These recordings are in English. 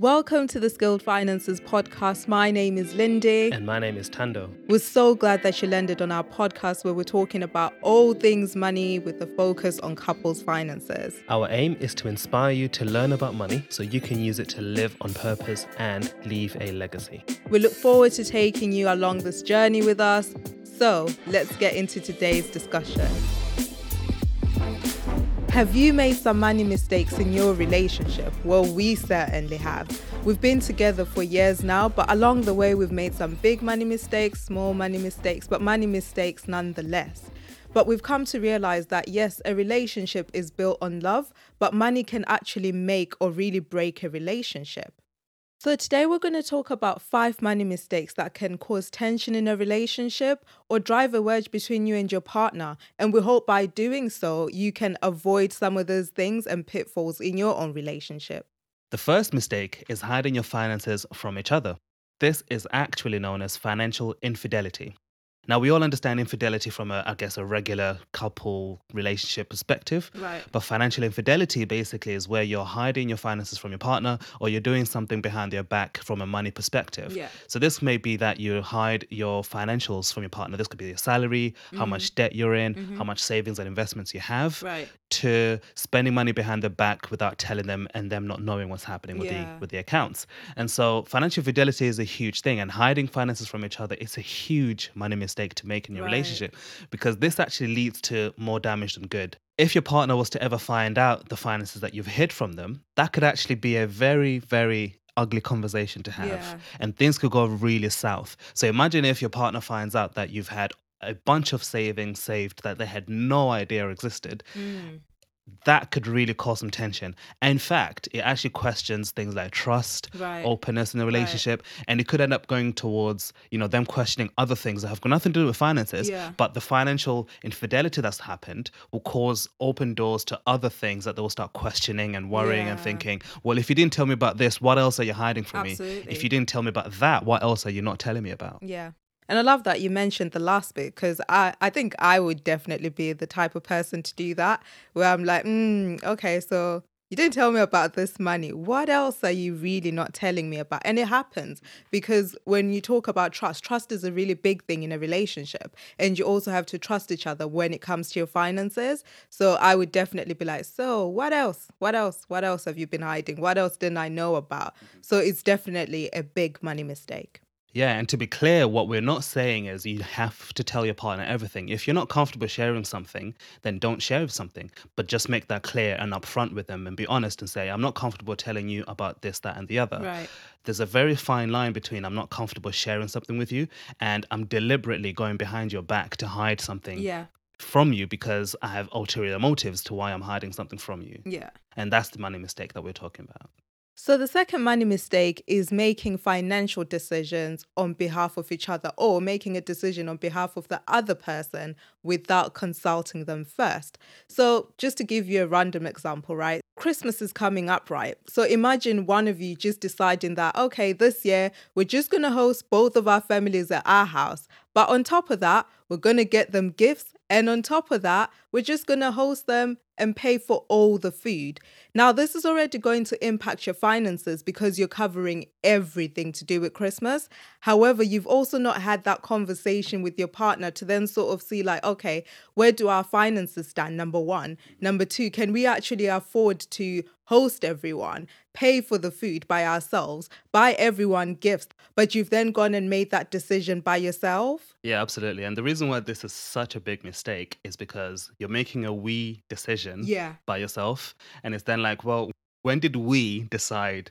Welcome to the Skilled Finances podcast. My name is Lindy. And my name is Tando. We're so glad that you landed on our podcast where we're talking about all things money with a focus on couples' finances. Our aim is to inspire you to learn about money so you can use it to live on purpose and leave a legacy. We look forward to taking you along this journey with us. So let's get into today's discussion. Have you made some money mistakes in your relationship? Well, we certainly have. We've been together for years now, but along the way, we've made some big money mistakes, small money mistakes, but money mistakes nonetheless. But we've come to realize that yes, a relationship is built on love, but money can actually make or really break a relationship. So, today we're going to talk about five money mistakes that can cause tension in a relationship or drive a wedge between you and your partner. And we hope by doing so, you can avoid some of those things and pitfalls in your own relationship. The first mistake is hiding your finances from each other. This is actually known as financial infidelity. Now, we all understand infidelity from a, I guess, a regular couple relationship perspective. Right. But financial infidelity basically is where you're hiding your finances from your partner or you're doing something behind their back from a money perspective. Yeah. So, this may be that you hide your financials from your partner. This could be your salary, how mm-hmm. much debt you're in, mm-hmm. how much savings and investments you have, Right. To spending money behind their back without telling them and them not knowing what's happening with Yeah. the with the accounts. And so financial fidelity is a huge thing and hiding finances from each other is a huge money mistake to make in your Right. relationship because this actually leads to more damage than good. If your partner was to ever find out the finances that you've hid from them, that could actually be a very very ugly conversation to have Yeah. and things could go really south. So imagine if your partner finds out that you've had a bunch of savings saved that they had no idea existed mm. that could really cause some tension. In fact, it actually questions things like trust, Right. openness in the relationship, and it could end up going towards, you know, them questioning other things that have got nothing to do with finances. Yeah. But the financial infidelity that's happened will cause open doors to other things that they will start questioning and worrying and thinking, well, if you didn't tell me about this, what else are you hiding from me? If you didn't tell me about that, what else are you not telling me about? Yeah. And I love that you mentioned the last bit because I, I think I would definitely be the type of person to do that where I'm like, mm, okay, so you didn't tell me about this money. What else are you really not telling me about? And it happens because when you talk about trust, trust is a really big thing in a relationship. And you also have to trust each other when it comes to your finances. So I would definitely be like, so what else? What else? What else have you been hiding? What else didn't I know about? So it's definitely a big money mistake. Yeah, and to be clear, what we're not saying is you have to tell your partner everything. If you're not comfortable sharing something, then don't share something, but just make that clear and upfront with them and be honest and say, I'm not comfortable telling you about this, that, and the other. Right. There's a very fine line between I'm not comfortable sharing something with you and I'm deliberately going behind your back to hide something Yeah. from you because I have ulterior motives to why I'm hiding something from you. Yeah. And that's the money mistake that we're talking about. So the second money mistake is making financial decisions on behalf of each other or making a decision on behalf of the other person without consulting them first. So just to give you a random example, right? Christmas is coming up, right? So imagine one of you just deciding that, okay, this year we're just going to host both of our families at our house. But on top of that, we're going to get them gifts. And on top of that, we're just going to host them and pay for all the food. Now, this is already going to impact your finances because you're covering everything to do with Christmas. However, you've also not had that conversation with your partner to then sort of see, like, okay, where do our finances stand? Number one. Number two, can we actually afford to host everyone, pay for the food by ourselves, buy everyone gifts? But you've then gone and made that decision by yourself. Yeah, absolutely. And the reason why this is such a big mistake is because you're making a we decision Yeah. by yourself. And it's then like, well, when did we decide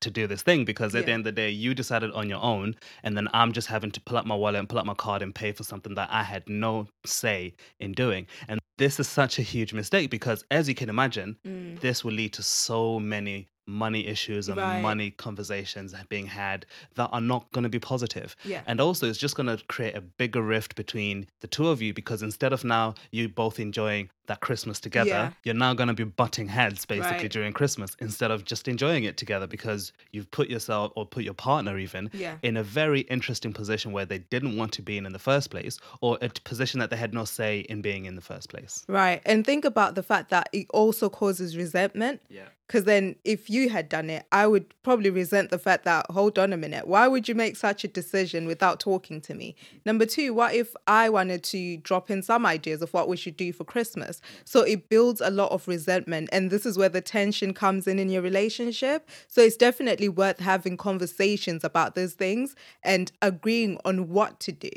to do this thing? Because at the end of the day, you decided on your own. And then I'm just having to pull up my wallet and pull up my card and pay for something that I had no say in doing. And this is such a huge mistake because, as you can imagine, mm. this will lead to so many money issues and Right. money conversations being had that are not going to be positive. Yeah. And also, it's just going to create a bigger rift between the two of you because instead of now you both enjoying that Christmas together, Yeah. you're now going to be butting heads basically Right. during Christmas instead of just enjoying it together because you've put yourself or put your partner even Yeah. in a very interesting position where they didn't want to be in in the first place or a position that they had no say in being in the first place. Right. And think about the fact that it also causes resentment. Yeah. Because then, if you had done it, I would probably resent the fact that, hold on a minute, why would you make such a decision without talking to me? Number two, what if I wanted to drop in some ideas of what we should do for Christmas? So it builds a lot of resentment. And this is where the tension comes in in your relationship. So it's definitely worth having conversations about those things and agreeing on what to do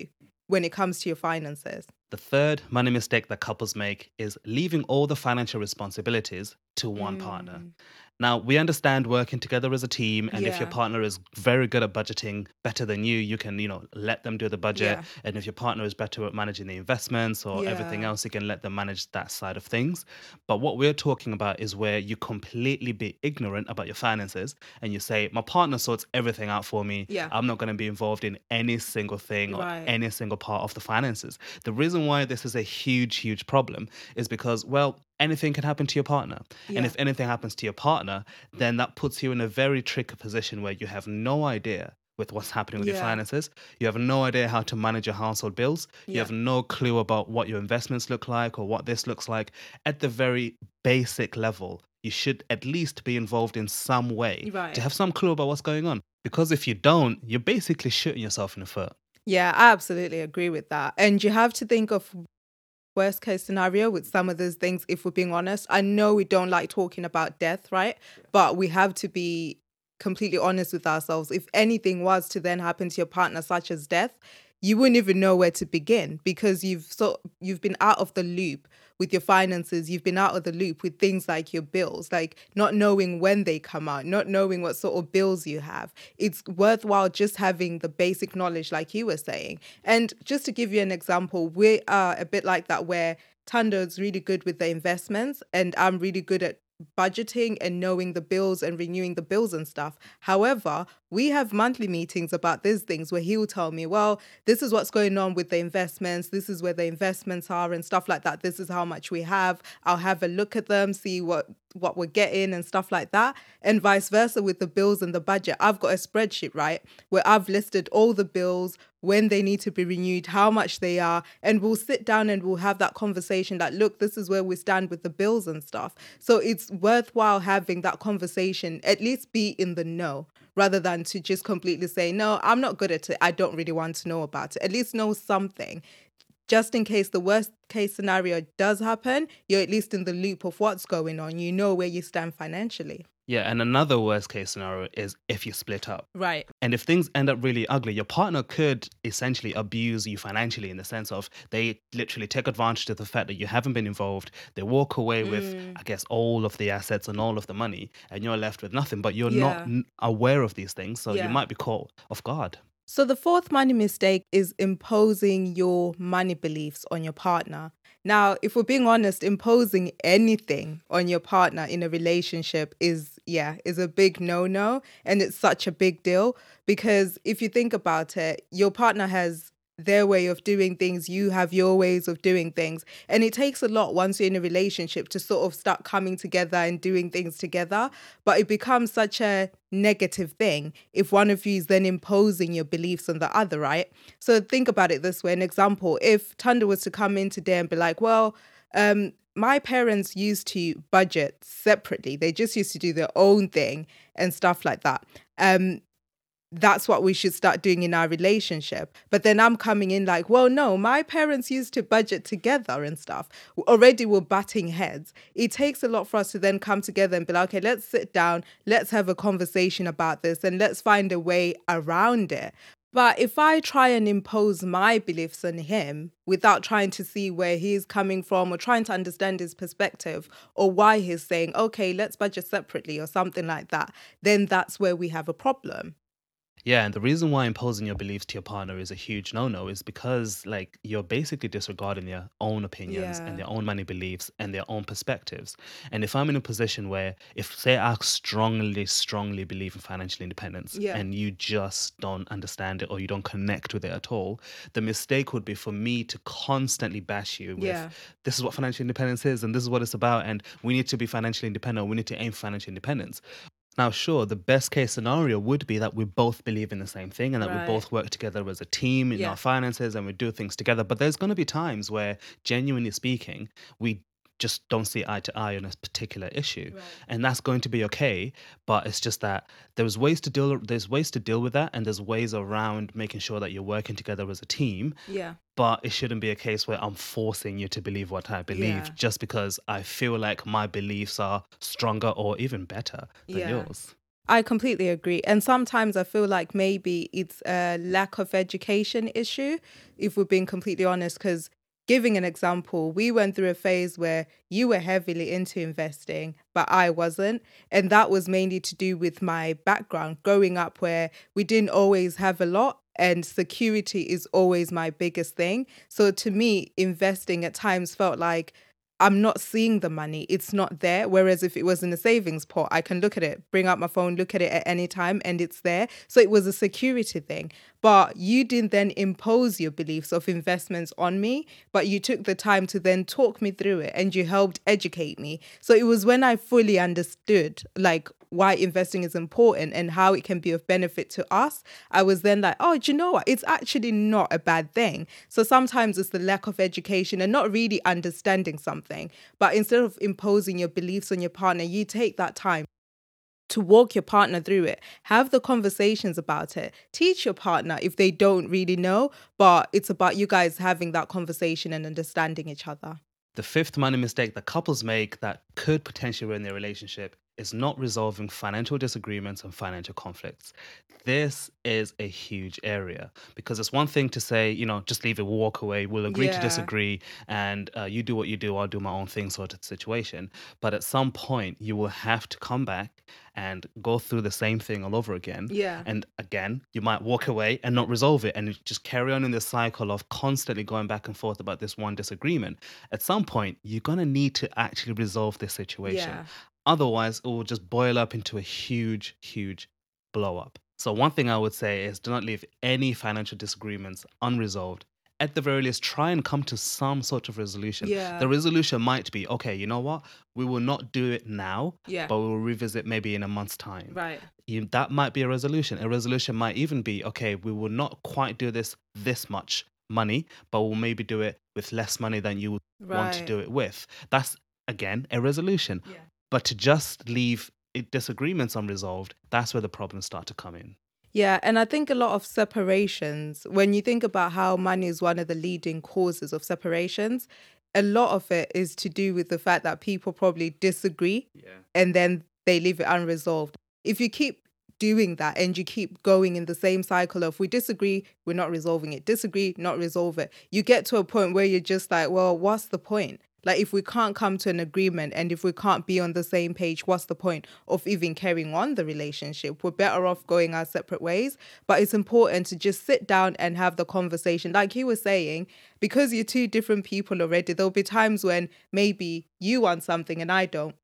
when it comes to your finances. The third money mistake that couples make is leaving all the financial responsibilities to one partner. Mm. Now, we understand working together as a team, and if your partner is very good at budgeting, better than you, you can, you know, let them do the budget. Yeah. And if your partner is better at managing the investments or everything else, you can let them manage that side of things. But what we're talking about is where you completely be ignorant about your finances and you say, My partner sorts everything out for me. Yeah. I'm not going to be involved in any single thing or Right. any single part of the finances. The reason why this is a huge, huge problem is because, well, anything can happen to your partner. And if anything happens to your partner, then that puts you in a very tricky position where you have no idea with what's happening with your finances. You have no idea how to manage your household bills. You Yeah. have no clue about what your investments look like or what this looks like. At the very basic level, you should at least be involved in some way Right. to have some clue about what's going on. Because if you don't, you're basically shooting yourself in the foot. Yeah, I absolutely agree with that. And you have to think of worst case scenario with some of those things if we're being honest. I know we don't like talking about death, right? But we have to be completely honest with ourselves. If anything was to then happen to your partner such as death, you wouldn't even know where to begin because you've so you've been out of the loop with your finances you've been out of the loop with things like your bills like not knowing when they come out not knowing what sort of bills you have it's worthwhile just having the basic knowledge like you were saying and just to give you an example we are a bit like that where Tando is really good with the investments and I'm really good at budgeting and knowing the bills and renewing the bills and stuff. However, we have monthly meetings about these things where he will tell me, well, this is what's going on with the investments. This is where the investments are and stuff like that. This is how much we have. I'll have a look at them, see what what we're getting and stuff like that. And vice versa with the bills and the budget. I've got a spreadsheet, right, where I've listed all the bills, when they need to be renewed, how much they are, and we'll sit down and we'll have that conversation that look, this is where we stand with the bills and stuff. So it's worthwhile having that conversation, at least be in the know, rather than to just completely say, no, I'm not good at it. I don't really want to know about it. At least know something. Just in case the worst case scenario does happen, you're at least in the loop of what's going on. You know where you stand financially. Yeah, and another worst case scenario is if you split up. Right. And if things end up really ugly, your partner could essentially abuse you financially in the sense of they literally take advantage of the fact that you haven't been involved. They walk away with, Mm. I guess, all of the assets and all of the money, and you're left with nothing. But you're Yeah. not n- aware of these things, so Yeah. you might be caught off guard. So, the fourth money mistake is imposing your money beliefs on your partner. Now, if we're being honest, imposing anything on your partner in a relationship is, yeah, is a big no no. And it's such a big deal because if you think about it, your partner has their way of doing things, you have your ways of doing things. And it takes a lot once you're in a relationship to sort of start coming together and doing things together. But it becomes such a negative thing if one of you is then imposing your beliefs on the other, right? So think about it this way. An example, if Tando was to come in today and be like, well, um, my parents used to budget separately. They just used to do their own thing and stuff like that. Um, that's what we should start doing in our relationship. But then I'm coming in like, well, no, my parents used to budget together and stuff. Already we're butting heads. It takes a lot for us to then come together and be like, okay, let's sit down, let's have a conversation about this, and let's find a way around it. But if I try and impose my beliefs on him without trying to see where he's coming from or trying to understand his perspective or why he's saying, okay, let's budget separately or something like that, then that's where we have a problem. Yeah, and the reason why imposing your beliefs to your partner is a huge no-no is because like you're basically disregarding their own opinions Yeah. and their own money beliefs and their own perspectives. And if I'm in a position where if say I strongly, strongly believe in financial independence Yeah. and you just don't understand it or you don't connect with it at all, the mistake would be for me to constantly bash you with Yeah. this is what financial independence is and this is what it's about and we need to be financially independent, we need to aim for financial independence. Now, sure, the best case scenario would be that we both believe in the same thing and that Right. we both work together as a team in Yeah. our finances and we do things together. But there's going to be times where, genuinely speaking, we just don't see eye to eye on a particular issue right. and that's going to be okay but it's just that there's ways to deal there's ways to deal with that and there's ways around making sure that you're working together as a team yeah but it shouldn't be a case where i'm forcing you to believe what i believe yeah. just because i feel like my beliefs are stronger or even better than yeah. yours I completely agree. And sometimes I feel like maybe it's a lack of education issue, if we're being completely honest, because giving an example, we went through a phase where you were heavily into investing, but I wasn't. And that was mainly to do with my background growing up, where we didn't always have a lot. And security is always my biggest thing. So to me, investing at times felt like I'm not seeing the money. It's not there. Whereas if it was in a savings pot, I can look at it, bring up my phone, look at it at any time, and it's there. So it was a security thing. But you didn't then impose your beliefs of investments on me, but you took the time to then talk me through it and you helped educate me. So it was when I fully understood like why investing is important and how it can be of benefit to us, I was then like, oh, do you know what? It's actually not a bad thing. So sometimes it's the lack of education and not really understanding something. But instead of imposing your beliefs on your partner, you take that time to walk your partner through it. Have the conversations about it. Teach your partner if they don't really know, but it's about you guys having that conversation and understanding each other. The fifth money mistake that couples make that could potentially ruin their relationship is not resolving financial disagreements and financial conflicts. This is a huge area because it's one thing to say, you know, just leave it, we'll walk away, we'll agree yeah. to disagree, and uh, you do what you do, I'll do my own thing, sort of situation. But at some point, you will have to come back and go through the same thing all over again. Yeah. And again, you might walk away and not resolve it and just carry on in this cycle of constantly going back and forth about this one disagreement. At some point, you're going to need to actually resolve this situation. Yeah. Otherwise, it will just boil up into a huge, huge blow up. So, one thing I would say is do not leave any financial disagreements unresolved. At the very least, try and come to some sort of resolution. Yeah. The resolution might be okay, you know what? We will not do it now, yeah. but we will revisit maybe in a month's time. Right. You, that might be a resolution. A resolution might even be okay, we will not quite do this this much money, but we'll maybe do it with less money than you right. want to do it with. That's again a resolution. Yeah. But to just leave disagreements unresolved, that's where the problems start to come in. Yeah, and I think a lot of separations, when you think about how money is one of the leading causes of separations, a lot of it is to do with the fact that people probably disagree yeah. and then they leave it unresolved. If you keep doing that and you keep going in the same cycle of we disagree, we're not resolving it, disagree, not resolve it, you get to a point where you're just like, well, what's the point? Like, if we can't come to an agreement and if we can't be on the same page, what's the point of even carrying on the relationship? We're better off going our separate ways. But it's important to just sit down and have the conversation. Like he was saying, because you're two different people already, there'll be times when maybe you want something and I don't.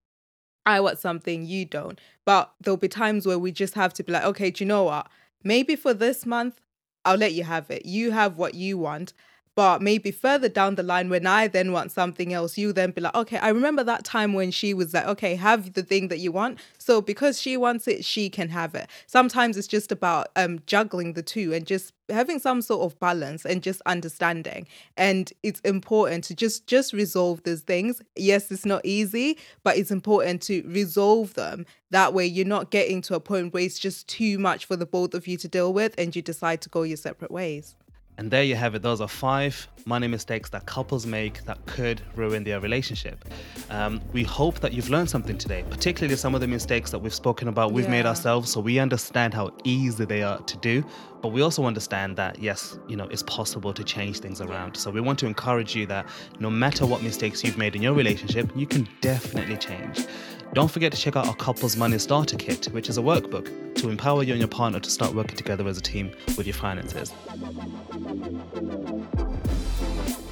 I want something, you don't. But there'll be times where we just have to be like, okay, do you know what? Maybe for this month, I'll let you have it. You have what you want. But maybe further down the line, when I then want something else, you then be like, okay, I remember that time when she was like, okay, have the thing that you want. So because she wants it, she can have it. Sometimes it's just about um, juggling the two and just having some sort of balance and just understanding. And it's important to just just resolve these things. Yes, it's not easy, but it's important to resolve them. That way, you're not getting to a point where it's just too much for the both of you to deal with, and you decide to go your separate ways. And there you have it. Those are five money mistakes that couples make that could ruin their relationship. Um, we hope that you've learned something today, particularly some of the mistakes that we've spoken about, we've yeah. made ourselves, so we understand how easy they are to do. But we also understand that, yes, you know, it's possible to change things around. So we want to encourage you that no matter what mistakes you've made in your relationship, you can definitely change. Don't forget to check out our Couples Money Starter Kit, which is a workbook to empower you and your partner to start working together as a team with your finances.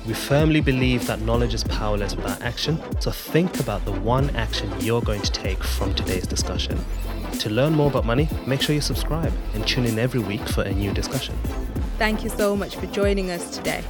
We firmly believe that knowledge is powerless without action, so think about the one action you're going to take from today's discussion. To learn more about money, make sure you subscribe and tune in every week for a new discussion. Thank you so much for joining us today.